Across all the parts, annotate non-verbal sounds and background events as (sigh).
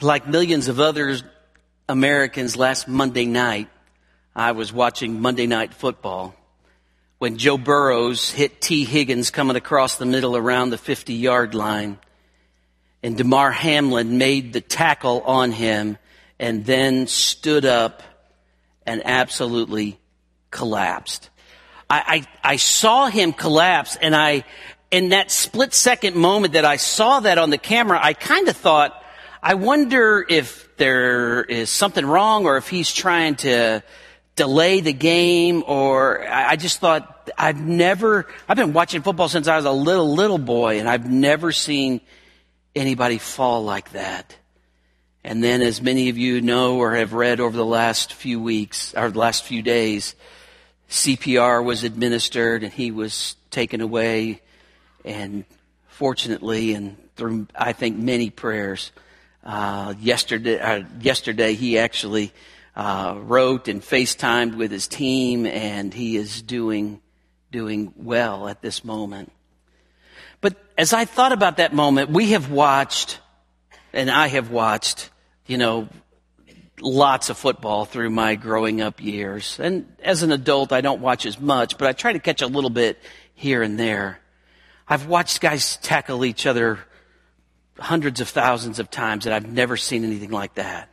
like millions of other Americans last Monday night, I was watching Monday Night Football when Joe Burrows hit Tee Higgins coming across the middle around the 50 yard line. And Damar Hamlin made the tackle on him and then stood up and absolutely collapsed. I, I, I saw him collapse and I, in that split second moment that I saw that on the camera, I kind of thought, I wonder if there is something wrong or if he's trying to delay the game or I just thought I've never, I've been watching football since I was a little, little boy and I've never seen anybody fall like that. And then as many of you know or have read over the last few weeks or the last few days, CPR was administered and he was taken away and fortunately and through I think many prayers, uh, yesterday, uh, yesterday he actually uh, wrote and FaceTimed with his team, and he is doing doing well at this moment. But as I thought about that moment, we have watched, and I have watched, you know, lots of football through my growing up years. And as an adult, I don't watch as much, but I try to catch a little bit here and there. I've watched guys tackle each other hundreds of thousands of times and I've never seen anything like that.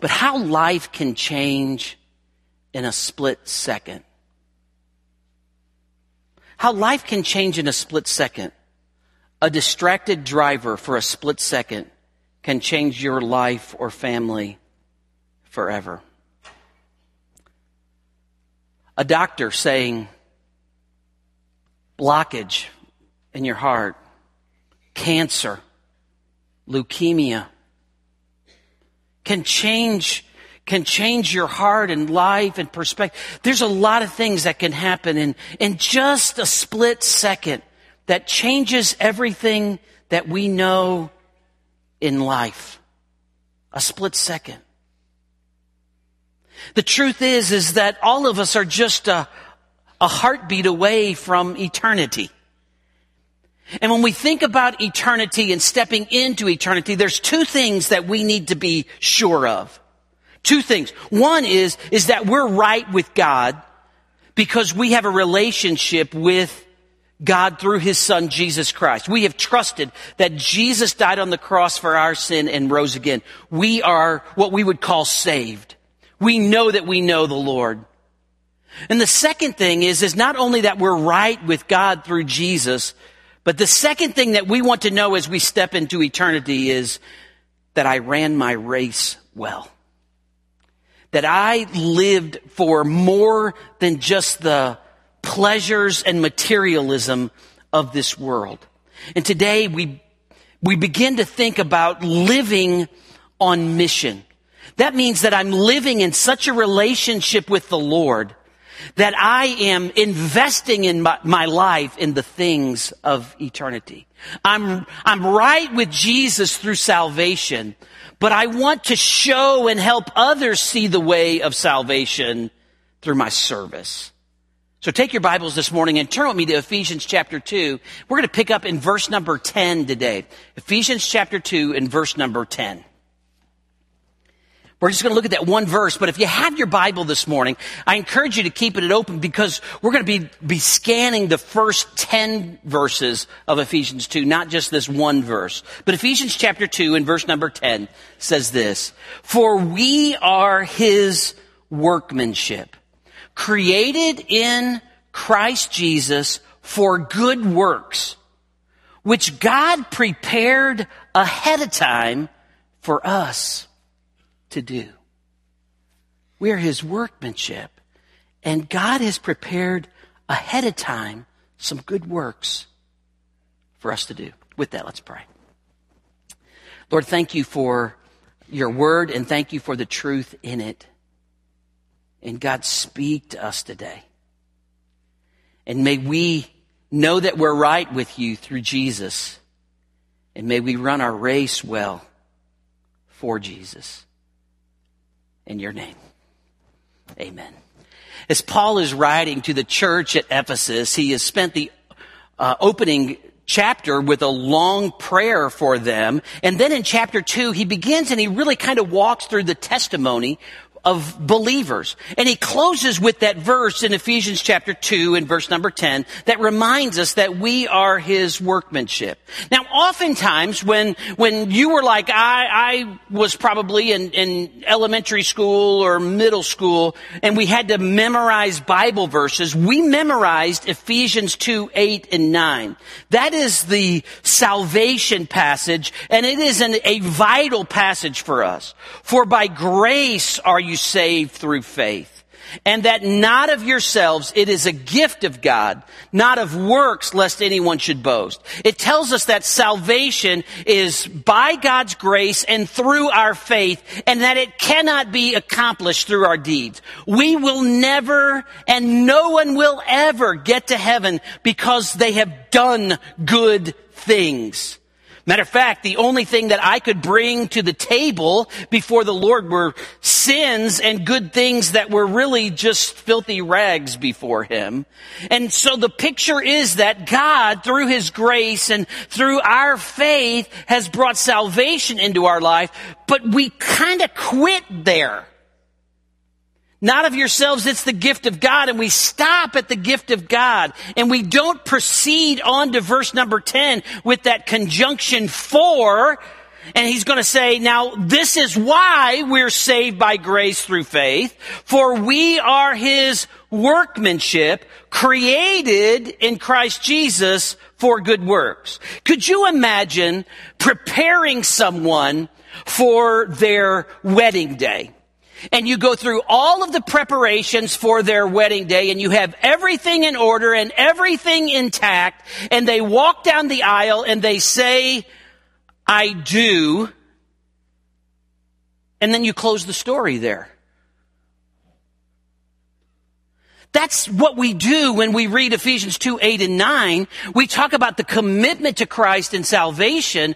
But how life can change in a split second. How life can change in a split second. A distracted driver for a split second can change your life or family forever. A doctor saying, blockage in your heart, cancer, leukemia, can change can change your heart and life and perspective. There's a lot of things that can happen in, in just a split second that changes everything that we know in life. A split second. The truth is, is that all of us are just a, a heartbeat away from eternity. And when we think about eternity and stepping into eternity, there's two things that we need to be sure of. Two things. One is, is that we're right with God because we have a relationship with God through His Son, Jesus Christ. We have trusted that Jesus died on the cross for our sin and rose again. We are what we would call saved. We know that we know the Lord. And the second thing is, is not only that we're right with God through Jesus, but the second thing that we want to know as we step into eternity is that I ran my race well. That I lived for more than just the pleasures and materialism of this world. And today we, we begin to think about living on mission. That means that I'm living in such a relationship with the Lord that I am investing in my, my, life in the things of eternity. I'm, I'm right with Jesus through salvation, but I want to show and help others see the way of salvation through my service. So take your Bibles this morning and turn with me to Ephesians chapter 2. We're going to pick up in verse number 10 today. Ephesians chapter 2 and verse number 10. We're just going to look at that one verse, but if you have your Bible this morning, I encourage you to keep it open because we're going to be, be scanning the first 10 verses of Ephesians 2, not just this one verse. But Ephesians chapter 2 and verse number 10 says this, For we are His workmanship, created in Christ Jesus for good works, which God prepared ahead of time for us to do. We are His workmanship, and God has prepared ahead of time some good works for us to do. With that, let's pray. Lord, thank you for your word and thank you for the truth in it. And God, speak to us today. And may we know that we're right with you through Jesus. And may we run our race well for Jesus in your name. Amen. As Paul is writing to the church at Ephesus, he has spent the uh, opening chapter with a long prayer for them. And then in chapter two, he begins and he really kind of walks through the testimony of believers. And he closes with that verse in Ephesians chapter 2 and verse number 10 that reminds us that we are his workmanship. Now, oftentimes when, when you were like, I, I was probably in, in elementary school or middle school and we had to memorize Bible verses, we memorized Ephesians 2, 8 and 9. That is the salvation passage and it is an, a vital passage for us. For by grace are you saved through faith. And that not of yourselves, it is a gift of God, not of works, lest anyone should boast. It tells us that salvation is by God's grace and through our faith, and that it cannot be accomplished through our deeds. We will never, and no one will ever get to heaven because they have done good things. Matter of fact, the only thing that I could bring to the table before the Lord were sins and good things that were really just filthy rags before Him. And so the picture is that God, through His grace and through our faith, has brought salvation into our life, but we kind of quit there. Not of yourselves, it's the gift of God. And we stop at the gift of God. And we don't proceed on to verse number 10 with that conjunction for. And he's going to say, now this is why we're saved by grace through faith. For we are his workmanship created in Christ Jesus for good works. Could you imagine preparing someone for their wedding day? And you go through all of the preparations for their wedding day and you have everything in order and everything intact and they walk down the aisle and they say, I do. And then you close the story there. That's what we do when we read Ephesians 2, 8 and 9. We talk about the commitment to Christ and salvation,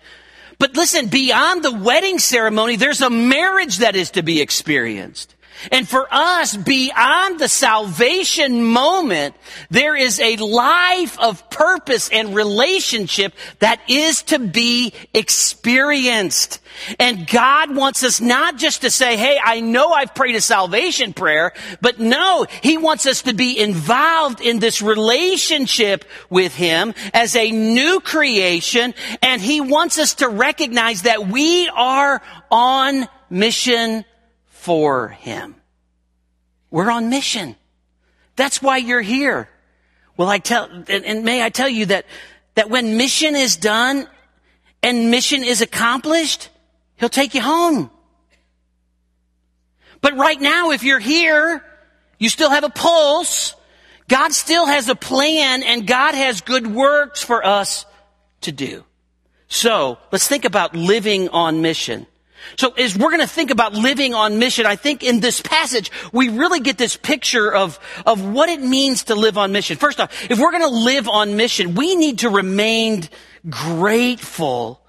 but listen, beyond the wedding ceremony, there's a marriage that is to be experienced. And for us, beyond the salvation moment, there is a life of purpose and relationship that is to be experienced. And God wants us not just to say, hey, I know I've prayed a salvation prayer, but no, He wants us to be involved in this relationship with Him as a new creation, and He wants us to recognize that we are on mission for Him. We're on mission. That's why you're here. Well, I tell, and, and may I tell you that, that when mission is done and mission is accomplished, He'll take you home. But right now, if you're here, you still have a pulse. God still has a plan and God has good works for us to do. So let's think about living on mission. So as we're going to think about living on mission, I think in this passage, we really get this picture of, of what it means to live on mission. First off, if we're going to live on mission, we need to remain grateful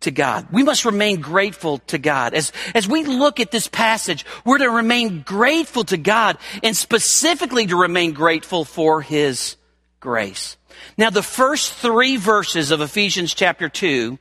to God. We must remain grateful to God. As, as we look at this passage, we're to remain grateful to God and specifically to remain grateful for His grace. Now, the first three verses of Ephesians chapter 2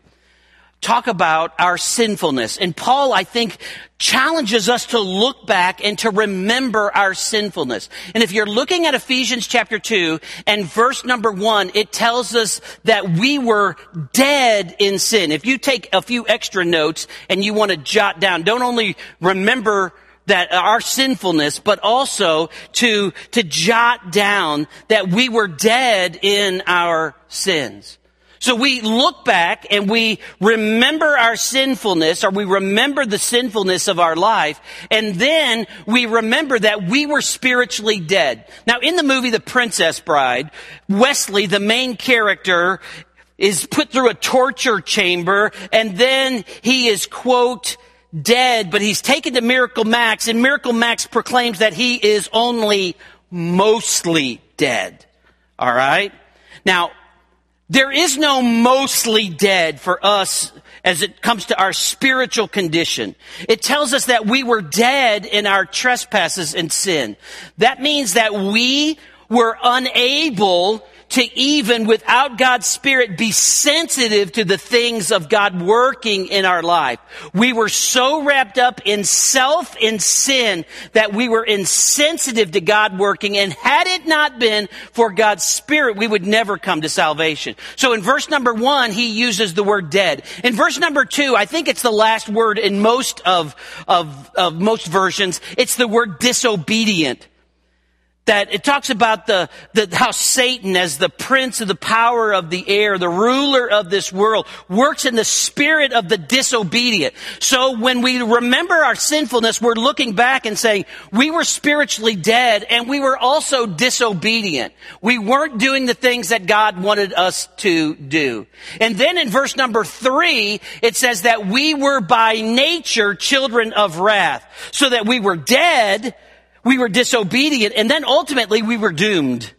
talk about our sinfulness. And Paul, I think, challenges us to look back and to remember our sinfulness. And if you're looking at Ephesians chapter 2 and verse number 1, it tells us that we were dead in sin. If you take a few extra notes and you want to jot down, don't only remember that our sinfulness, but also to, to jot down that we were dead in our sins. So we look back and we remember our sinfulness or we remember the sinfulness of our life and then we remember that we were spiritually dead. Now in the movie The Princess Bride, Wesley, the main character, is put through a torture chamber and then he is quote, dead, but he's taken to Miracle Max and Miracle Max proclaims that he is only mostly dead. All right? Now, there is no mostly dead for us as it comes to our spiritual condition. It tells us that we were dead in our trespasses and sin. That means that we were unable to even without God's Spirit be sensitive to the things of God working in our life. We were so wrapped up in self and sin that we were insensitive to God working and had it not been for God's Spirit, we would never come to salvation. So in verse number one, he uses the word dead. In verse number two, I think it's the last word in most of, of, of most versions. It's the word disobedient that it talks about the, the, how Satan as the prince of the power of the air, the ruler of this world, works in the spirit of the disobedient. So when we remember our sinfulness, we're looking back and saying, we were spiritually dead and we were also disobedient. We weren't doing the things that God wanted us to do. And then in verse number three, it says that we were by nature children of wrath. So that we were dead, we were disobedient, and then ultimately we were doomed.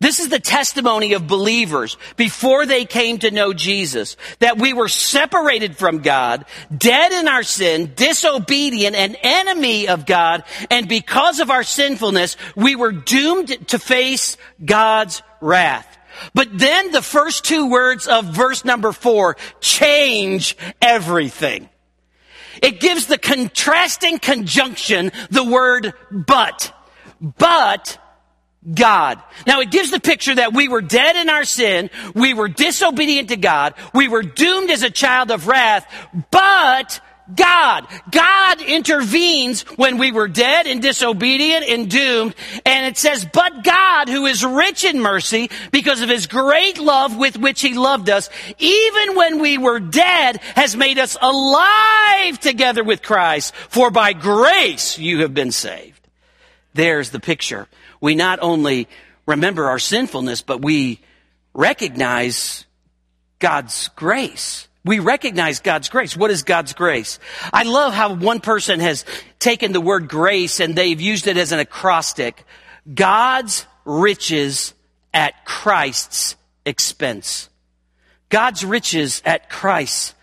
This is the testimony of believers before they came to know Jesus, that we were separated from God, dead in our sin, disobedient, and enemy of God, and because of our sinfulness, we were doomed to face God's wrath. But then the first two words of verse number four change everything. It gives the contrasting conjunction the word but. But God. Now it gives the picture that we were dead in our sin, we were disobedient to God, we were doomed as a child of wrath, but God. God intervenes when we were dead and disobedient and doomed. And it says, but God, who is rich in mercy because of his great love with which he loved us, even when we were dead, has made us alive together with Christ. For by grace you have been saved. There's the picture. We not only remember our sinfulness, but we recognize God's grace. We recognize God's grace. What is God's grace? I love how one person has taken the word grace and they've used it as an acrostic. God's riches at Christ's expense. God's riches at Christ's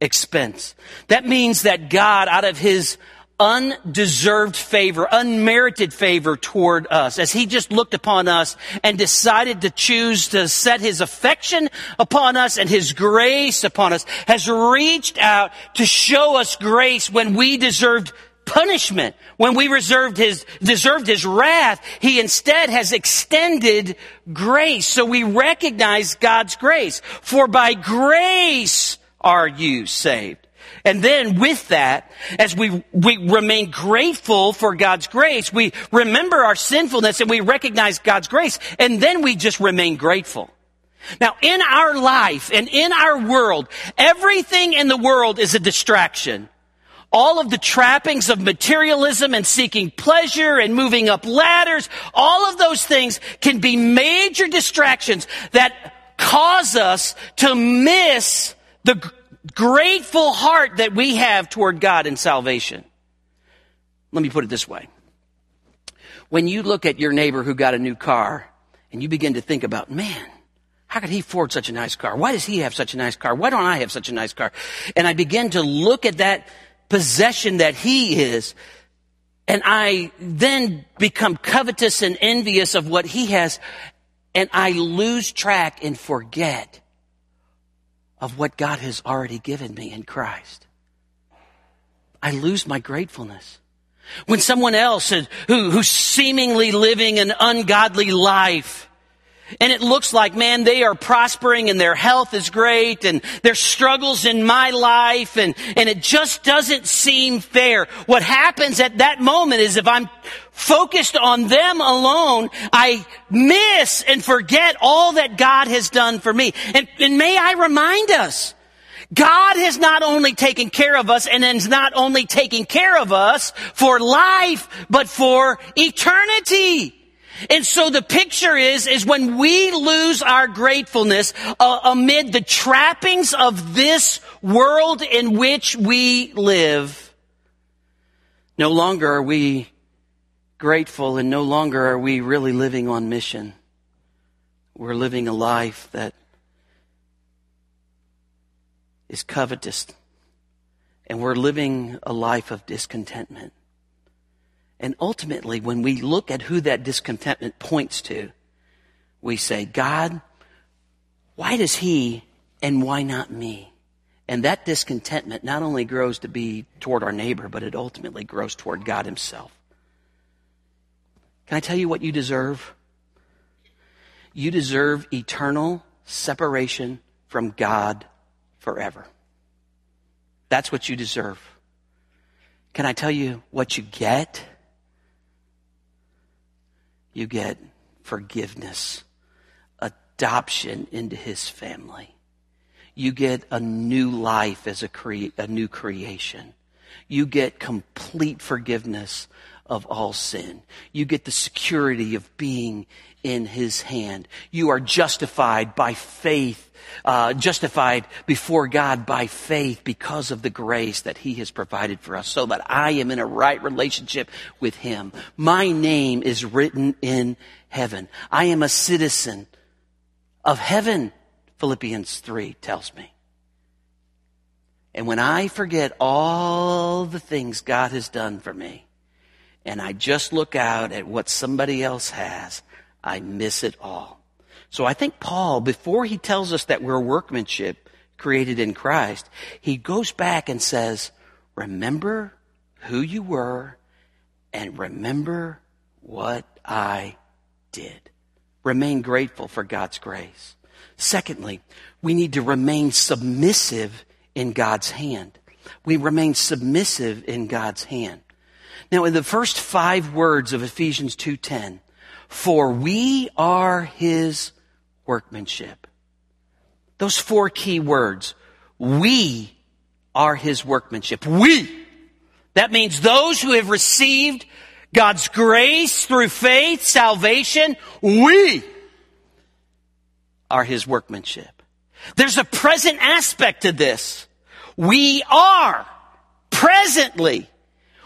expense. That means that God, out of His undeserved favor, unmerited favor toward us as he just looked upon us and decided to choose to set his affection upon us and his grace upon us has reached out to show us grace when we deserved punishment. When we reserved his, deserved his wrath, he instead has extended grace. So we recognize God's grace. For by grace are you saved. And then with that, as we, we remain grateful for God's grace, we remember our sinfulness and we recognize God's grace, and then we just remain grateful. Now, in our life and in our world, everything in the world is a distraction. All of the trappings of materialism and seeking pleasure and moving up ladders, all of those things can be major distractions that cause us to miss the grateful heart that we have toward God and salvation. Let me put it this way. When you look at your neighbor who got a new car and you begin to think about, man, how could he afford such a nice car? Why does he have such a nice car? Why don't I have such a nice car? And I begin to look at that possession that he is, and I then become covetous and envious of what he has, and I lose track and forget of what God has already given me in Christ. I lose my gratefulness. When someone else who, who's seemingly living an ungodly life, and it looks like, man, they are prospering and their health is great and their struggles in my life and, and it just doesn't seem fair. What happens at that moment is if I'm focused on them alone, I miss and forget all that God has done for me. And, and may I remind us, God has not only taken care of us and is not only taking care of us for life, but for eternity. And so the picture is, is when we lose our gratefulness uh, amid the trappings of this world in which we live, no longer are we grateful and no longer are we really living on mission. We're living a life that is covetous and we're living a life of discontentment. And ultimately, when we look at who that discontentment points to, we say, God, why does he and why not me? And that discontentment not only grows to be toward our neighbor, but it ultimately grows toward God himself. Can I tell you what you deserve? You deserve eternal separation from God forever. That's what you deserve. Can I tell you what you get? You get forgiveness, adoption into his family. You get a new life as a, a new creation. You get complete forgiveness of all sin. You get the security of being in his hand. You are justified by faith, uh, justified before God by faith because of the grace that he has provided for us so that I am in a right relationship with him. My name is written in heaven. I am a citizen of heaven, Philippians 3 tells me. And when I forget all the things God has done for me, and I just look out at what somebody else has, I miss it all. So I think Paul, before he tells us that we're workmanship created in Christ, he goes back and says, remember who you were and remember what I did. Remain grateful for God's grace. Secondly, we need to remain submissive in God's hand. We remain submissive in God's hand. Now, in the first five words of Ephesians 2.10, for we are his workmanship. Those four key words. We are his workmanship. We. That means those who have received God's grace through faith, salvation, we are his workmanship. There's a present aspect to this. We are presently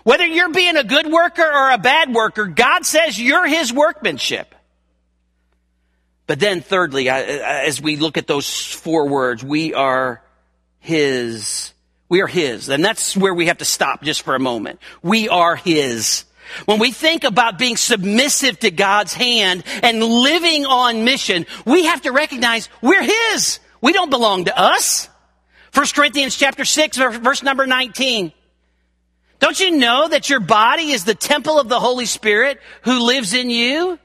whether you're being a good worker or a bad worker, God says you're His workmanship. But then thirdly, as we look at those four words, we are His. We are His. And that's where we have to stop just for a moment. We are His. When we think about being submissive to God's hand and living on mission, we have to recognize we're His. We don't belong to us. 1 Corinthians chapter 6 verse number 19. Don't you know that your body is the temple of the Holy Spirit who lives in you?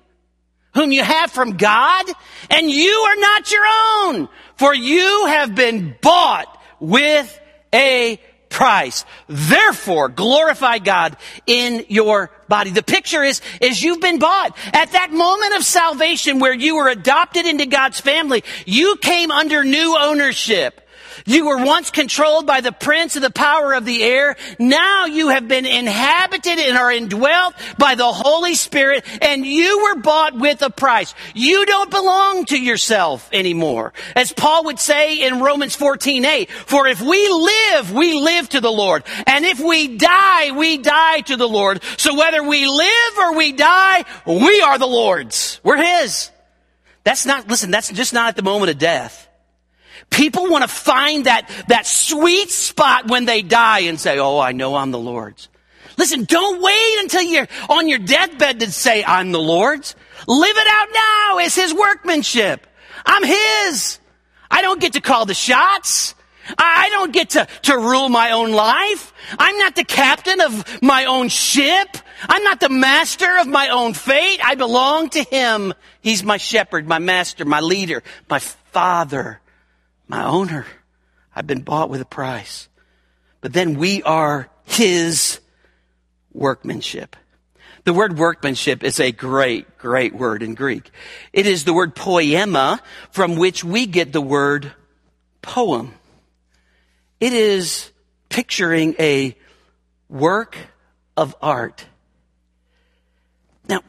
Whom you have from God? And you are not your own, for you have been bought with a price. Therefore, glorify God in your body. The picture is, is you've been bought. At that moment of salvation where you were adopted into God's family, you came under new ownership. You were once controlled by the prince of the power of the air. Now you have been inhabited and are indwelt by the Holy Spirit and you were bought with a price. You don't belong to yourself anymore. As Paul would say in Romans 14, 8, for if we live, we live to the Lord. And if we die, we die to the Lord. So whether we live or we die, we are the Lord's. We're His. That's not, listen, that's just not at the moment of death. People want to find that, that sweet spot when they die and say, Oh, I know I'm the Lord's. Listen, don't wait until you're on your deathbed to say, I'm the Lord's. Live it out now as His workmanship. I'm His. I don't get to call the shots. I don't get to, to rule my own life. I'm not the captain of my own ship. I'm not the master of my own fate. I belong to Him. He's my shepherd, my master, my leader, my father my owner. I've been bought with a price. But then we are his workmanship. The word workmanship is a great, great word in Greek. It is the word poema from which we get the word poem. It is picturing a work of art. Now,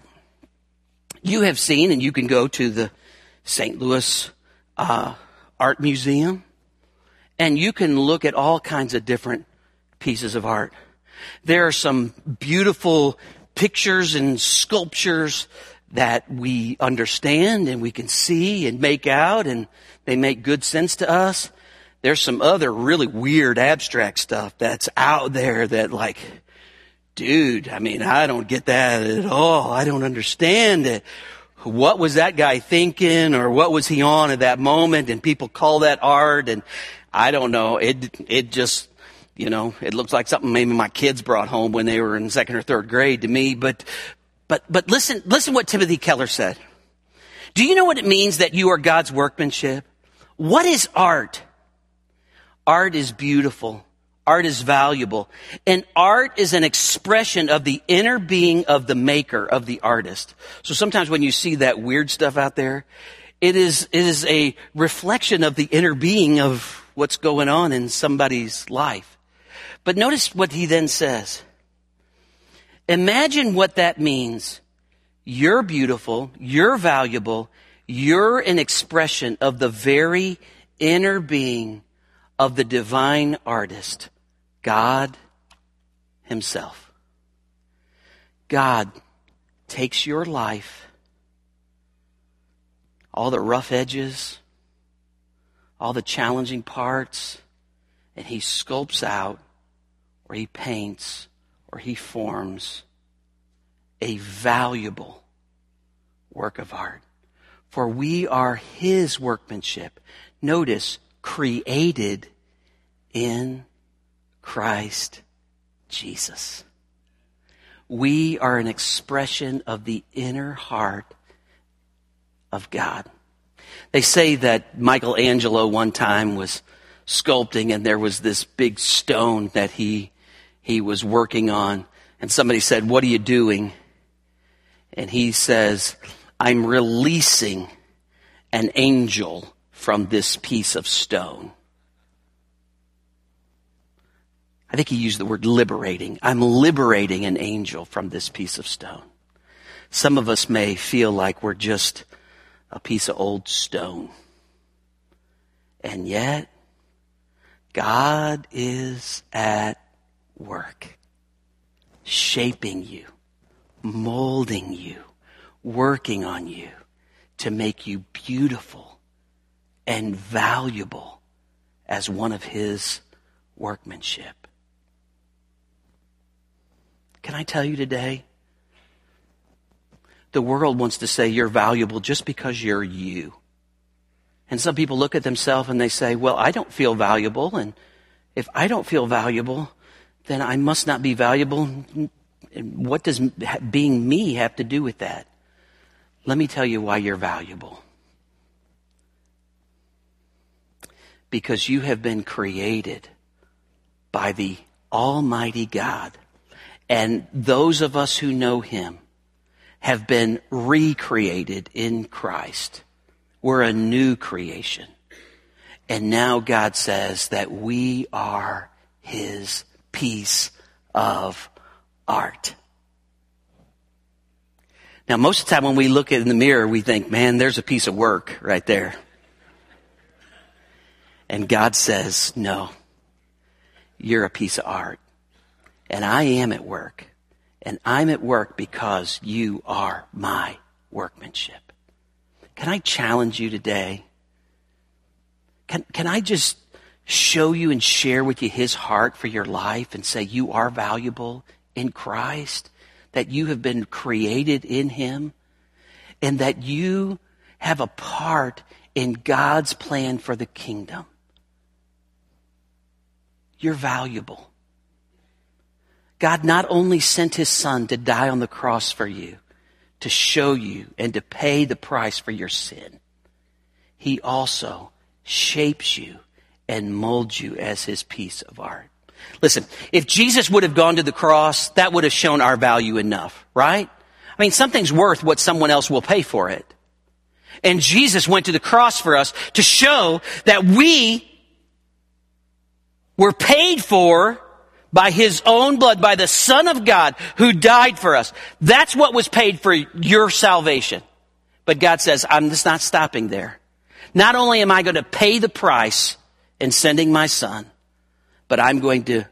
you have seen, and you can go to the St. Louis uh, art museum and you can look at all kinds of different pieces of art. There are some beautiful pictures and sculptures that we understand and we can see and make out and they make good sense to us. There's some other really weird abstract stuff that's out there that like, dude, I mean, I don't get that at all. I don't understand it. What was that guy thinking or what was he on at that moment? And people call that art. And I don't know. It, it just, you know, it looks like something maybe my kids brought home when they were in second or third grade to me. But, but, but listen, listen what Timothy Keller said. Do you know what it means that you are God's workmanship? What is art? Art is beautiful. Art is valuable. And art is an expression of the inner being of the maker, of the artist. So sometimes when you see that weird stuff out there, it is, it is a reflection of the inner being of what's going on in somebody's life. But notice what he then says. Imagine what that means. You're beautiful. You're valuable. You're an expression of the very inner being of the divine artist, God Himself. God takes your life, all the rough edges, all the challenging parts, and He sculpts out, or He paints, or He forms a valuable work of art. For we are His workmanship. Notice, created in Christ Jesus. We are an expression of the inner heart of God. They say that Michelangelo one time was sculpting and there was this big stone that he, he was working on. And somebody said, what are you doing? And he says, I'm releasing an angel from this piece of stone. I think he used the word liberating. I'm liberating an angel from this piece of stone. Some of us may feel like we're just a piece of old stone. And yet, God is at work, shaping you, molding you, working on you to make you beautiful and valuable as one of his workmanship. Can I tell you today? The world wants to say you're valuable just because you're you. And some people look at themselves and they say, well, I don't feel valuable. And if I don't feel valuable, then I must not be valuable. And what does being me have to do with that? Let me tell you why you're valuable. because you have been created by the Almighty God. And those of us who know Him have been recreated in Christ. We're a new creation. And now God says that we are His piece of art. Now, most of the time when we look in the mirror, we think, man, there's a piece of work right there. And God says, no, you're a piece of art. And I am at work. And I'm at work because you are my workmanship. Can I challenge you today? Can, can I just show you and share with you his heart for your life and say you are valuable in Christ, that you have been created in him, and that you have a part in God's plan for the kingdom? You're valuable. God not only sent his son to die on the cross for you, to show you and to pay the price for your sin, he also shapes you and molds you as his piece of art. Listen, if Jesus would have gone to the cross, that would have shown our value enough, right? I mean, something's worth what someone else will pay for it. And Jesus went to the cross for us to show that we were paid for by his own blood, by the Son of God who died for us. That's what was paid for your salvation. But God says, I'm just not stopping there. Not only am I going to pay the price in sending my son, but I'm going to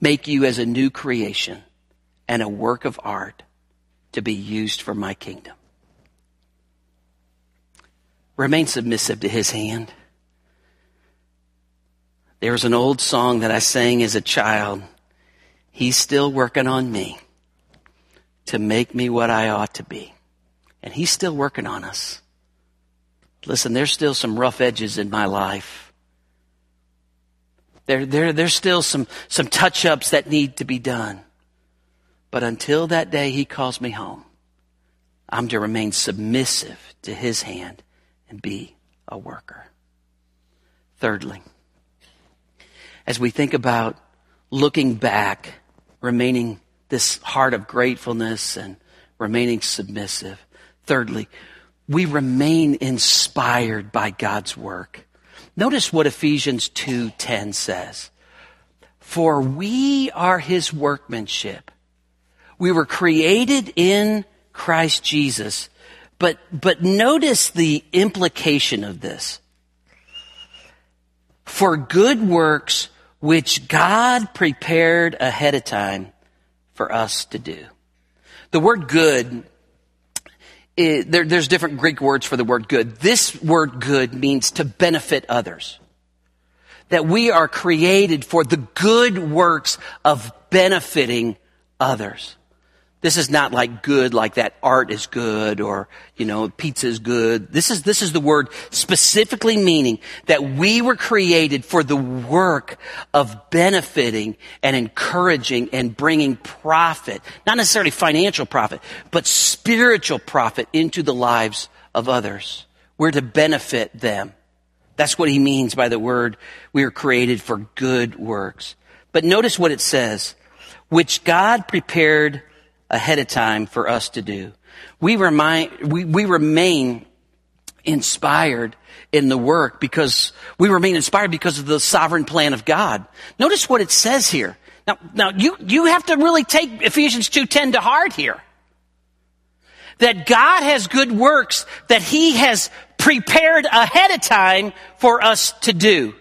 make you as a new creation and a work of art to be used for my kingdom. Remain submissive to his hand. There's an old song that I sang as a child. He's still working on me to make me what I ought to be. And He's still working on us. Listen, there's still some rough edges in my life. There, there, there's still some, some touch ups that need to be done. But until that day He calls me home, I'm to remain submissive to His hand and be a worker. Thirdly, as we think about looking back, remaining this heart of gratefulness and remaining submissive. Thirdly, we remain inspired by God's work. Notice what Ephesians 2:10 says. For we are his workmanship. We were created in Christ Jesus. But, but notice the implication of this. For good works which God prepared ahead of time for us to do. The word good, is, there, there's different Greek words for the word good. This word good means to benefit others. That we are created for the good works of benefiting others. This is not like good, like that art is good or, you know, pizza is good. This is, this is the word specifically meaning that we were created for the work of benefiting and encouraging and bringing profit, not necessarily financial profit, but spiritual profit into the lives of others. We're to benefit them. That's what he means by the word we are created for good works. But notice what it says, which God prepared ahead of time for us to do. We, remind, we, we remain inspired in the work because we remain inspired because of the sovereign plan of God. Notice what it says here. Now, now you, you have to really take Ephesians 2.10 to heart here. That God has good works that He has prepared ahead of time for us to do.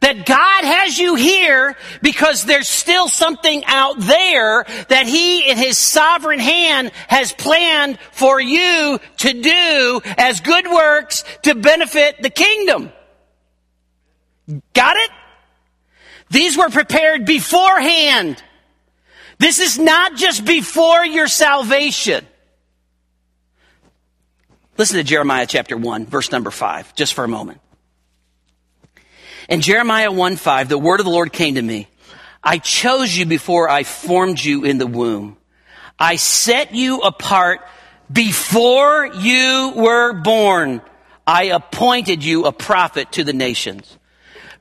That God has you here because there's still something out there that He in His sovereign hand has planned for you to do as good works to benefit the kingdom. Got it? These were prepared beforehand. This is not just before your salvation. Listen to Jeremiah chapter 1, verse number 5, just for a moment. In Jeremiah 1 5, the word of the Lord came to me. I chose you before I formed you in the womb. I set you apart before you were born. I appointed you a prophet to the nations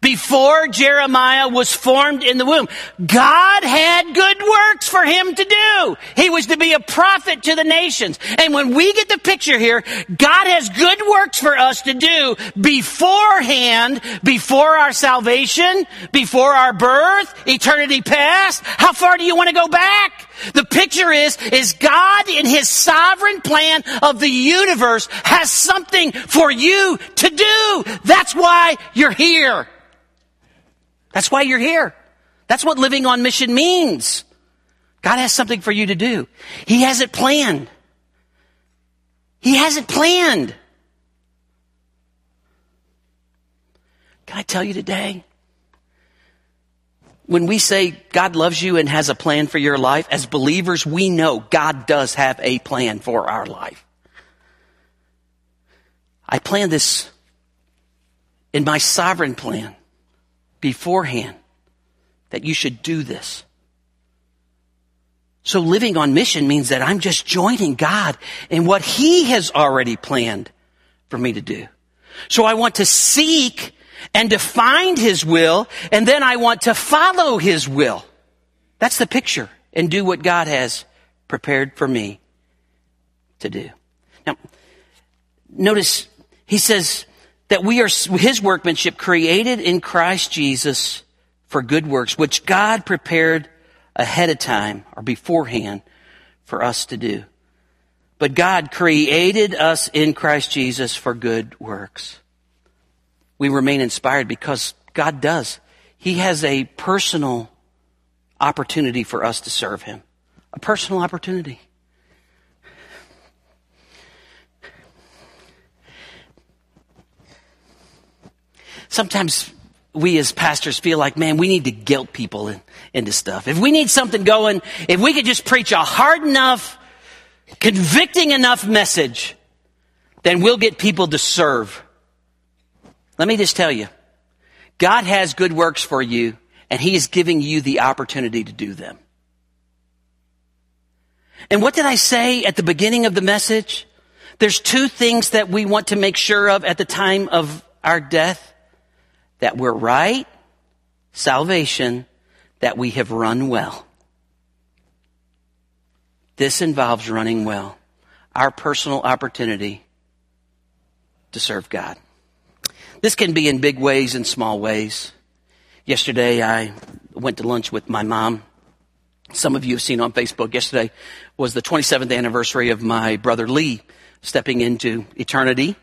before Jeremiah was formed in the womb. God had good works for him to do. He was to be a prophet to the nations. And when we get the picture here, God has good works for us to do beforehand, before our salvation, before our birth, eternity past. How far do you want to go back? The picture is, is God in His sovereign plan of the universe has something for you to do. That's why you're here. That's why you're here. That's what living on mission means. God has something for you to do. He has it planned. He has it planned. Can I tell you today? When we say God loves you and has a plan for your life, as believers, we know God does have a plan for our life. I planned this in my sovereign plan beforehand that you should do this. So living on mission means that I'm just joining God in what He has already planned for me to do. So I want to seek and to find His will, and then I want to follow His will. That's the picture, and do what God has prepared for me to do. Now, notice He says, that we are his workmanship created in Christ Jesus for good works, which God prepared ahead of time or beforehand for us to do. But God created us in Christ Jesus for good works. We remain inspired because God does. He has a personal opportunity for us to serve Him. A personal opportunity. Sometimes we as pastors feel like, man, we need to guilt people in, into stuff. If we need something going, if we could just preach a hard enough convicting enough message, then we'll get people to serve. Let me just tell you, God has good works for you, and He is giving you the opportunity to do them. And what did I say at the beginning of the message? There's two things that we want to make sure of at the time of our death. That we're right, salvation, that we have run well. This involves running well. Our personal opportunity to serve God. This can be in big ways and small ways. Yesterday I went to lunch with my mom. Some of you have seen on Facebook yesterday was the 27th anniversary of my brother Lee stepping into eternity.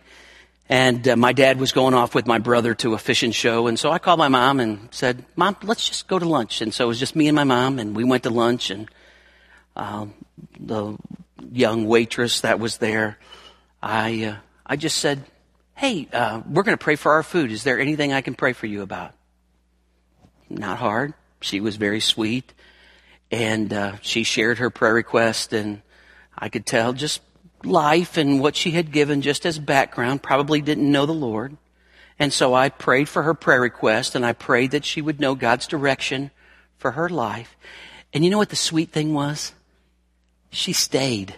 And uh, my dad was going off with my brother to a fishing show. And so I called my mom and said, Mom, let's just go to lunch. And so it was just me and my mom, and we went to lunch. And um, the young waitress that was there, I, uh, I just said, Hey, uh, we're going to pray for our food. Is there anything I can pray for you about? Not hard. She was very sweet. And uh, she shared her prayer request, and I could tell just life and what she had given just as background, probably didn't know the Lord. And so I prayed for her prayer request and I prayed that she would know God's direction for her life. And you know what the sweet thing was? She stayed.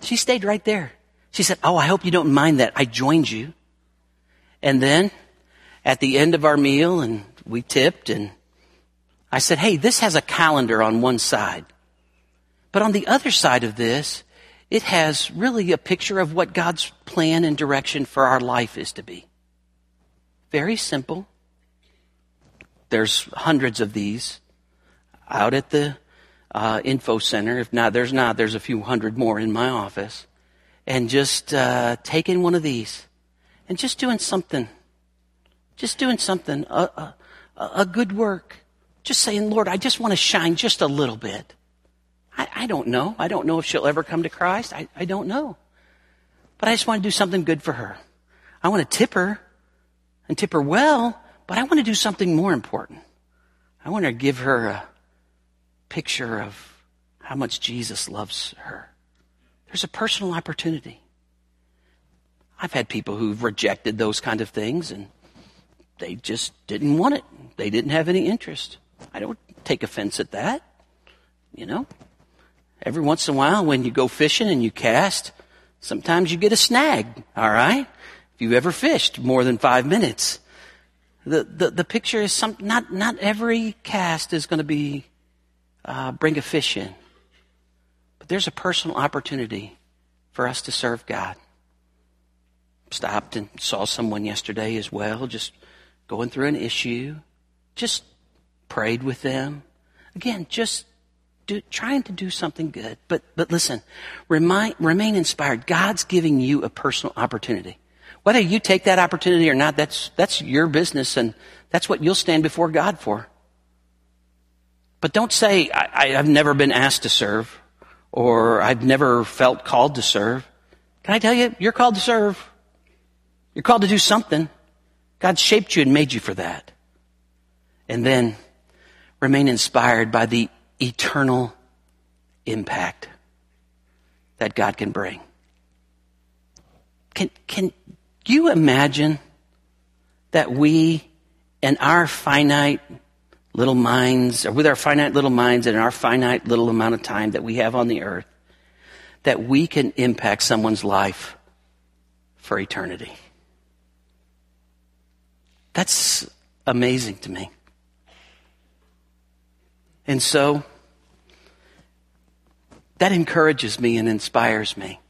She stayed right there. She said, Oh, I hope you don't mind that. I joined you. And then at the end of our meal and we tipped and I said, Hey, this has a calendar on one side. But on the other side of this it has really a picture of what God's plan and direction for our life is to be. Very simple. There's hundreds of these out at the uh, info center. If not, there's not. There's a few hundred more in my office. And just uh, taking one of these and just doing something. Just doing something. A, a, a good work. Just saying, Lord, I just want to shine just a little bit. I, I don't know. I don't know if she'll ever come to Christ. I, I don't know. But I just want to do something good for her. I want to tip her and tip her well, but I want to do something more important. I want to give her a picture of how much Jesus loves her. There's a personal opportunity. I've had people who've rejected those kind of things and they just didn't want it. They didn't have any interest. I don't take offense at that. You know, Every once in a while, when you go fishing and you cast, sometimes you get a snag, all right? If you've ever fished more than five minutes. The, the, the picture is some, not, not every cast is going to be, uh, bring a fish in. But there's a personal opportunity for us to serve God. Stopped and saw someone yesterday as well, just going through an issue. Just prayed with them. Again, just do, trying to do something good. But, but listen, remind, remain inspired. God's giving you a personal opportunity. Whether you take that opportunity or not, that's, that's your business and that's what you'll stand before God for. But don't say, I, I've never been asked to serve or I've never felt called to serve. Can I tell you, you're called to serve. You're called to do something. God shaped you and made you for that. And then remain inspired by the eternal impact that God can bring. Can, can you imagine that we, in our finite little minds, or with our finite little minds and our finite little amount of time that we have on the earth, that we can impact someone's life for eternity? That's amazing to me. And so, that encourages me and inspires me.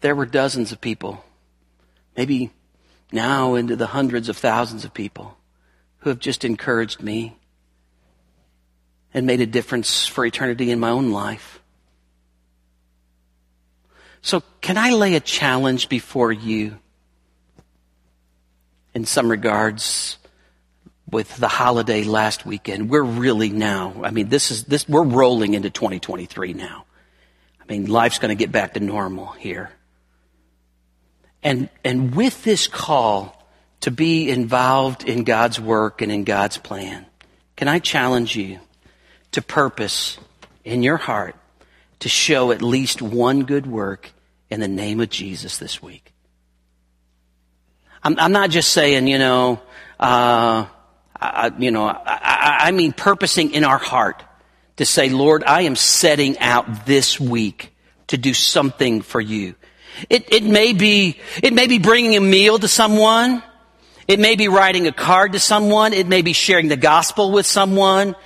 There were dozens of people, maybe now into the hundreds of thousands of people, who have just encouraged me and made a difference for eternity in my own life. So, can I lay a challenge before you in some regards? With the holiday last weekend, we're really now, I mean, this is, this, we're rolling into 2023 now. I mean, life's going to get back to normal here. And, and with this call to be involved in God's work and in God's plan, can I challenge you to purpose in your heart to show at least one good work in the name of Jesus this week. I'm, I'm not just saying, you know, uh, I, you know, I, I mean purposing in our heart to say, Lord, I am setting out this week to do something for you. It, it may be, it may be bringing a meal to someone. It may be writing a card to someone. It may be sharing the gospel with someone.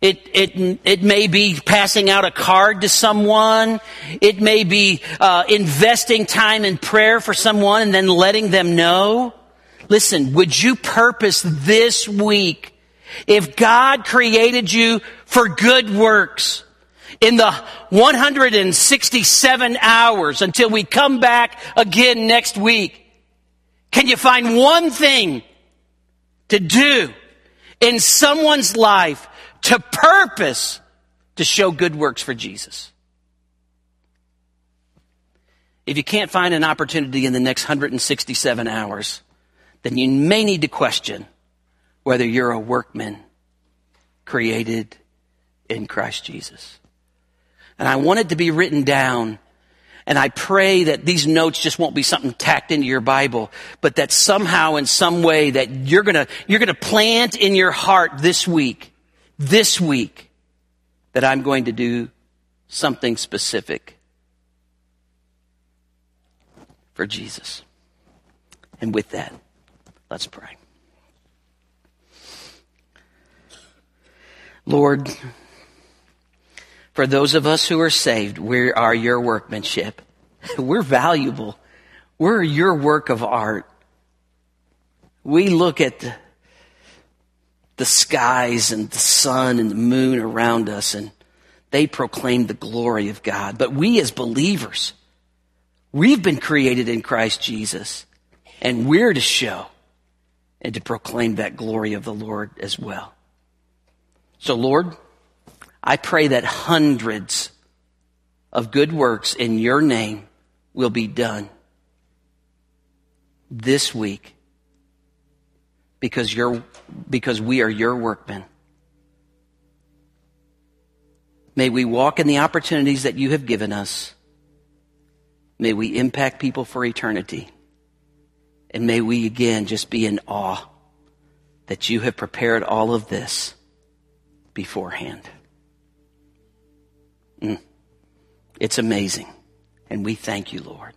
It, it, it may be passing out a card to someone. It may be uh, investing time in prayer for someone and then letting them know. Listen, would you purpose this week if God created you for good works in the 167 hours until we come back again next week? Can you find one thing to do in someone's life to purpose to show good works for Jesus? If you can't find an opportunity in the next 167 hours, then you may need to question whether you're a workman created in Christ Jesus. And I want it to be written down. And I pray that these notes just won't be something tacked into your Bible, but that somehow in some way that you're gonna, you're gonna plant in your heart this week, this week, that I'm going to do something specific for Jesus. And with that, let's pray. Lord, for those of us who are saved, we are your workmanship. (laughs) We're valuable. We're your work of art. We look at the, the skies and the sun and the moon around us and they proclaim the glory of God. But we as believers, we've been created in Christ Jesus and we're to show and to proclaim that glory of the Lord as well. So, Lord, I pray that hundreds of good works in your name will be done this week because you're, because we are your workmen. May we walk in the opportunities that you have given us. May we impact people for eternity. And may we again just be in awe that you have prepared all of this beforehand. Mm. It's amazing. And we thank you, Lord.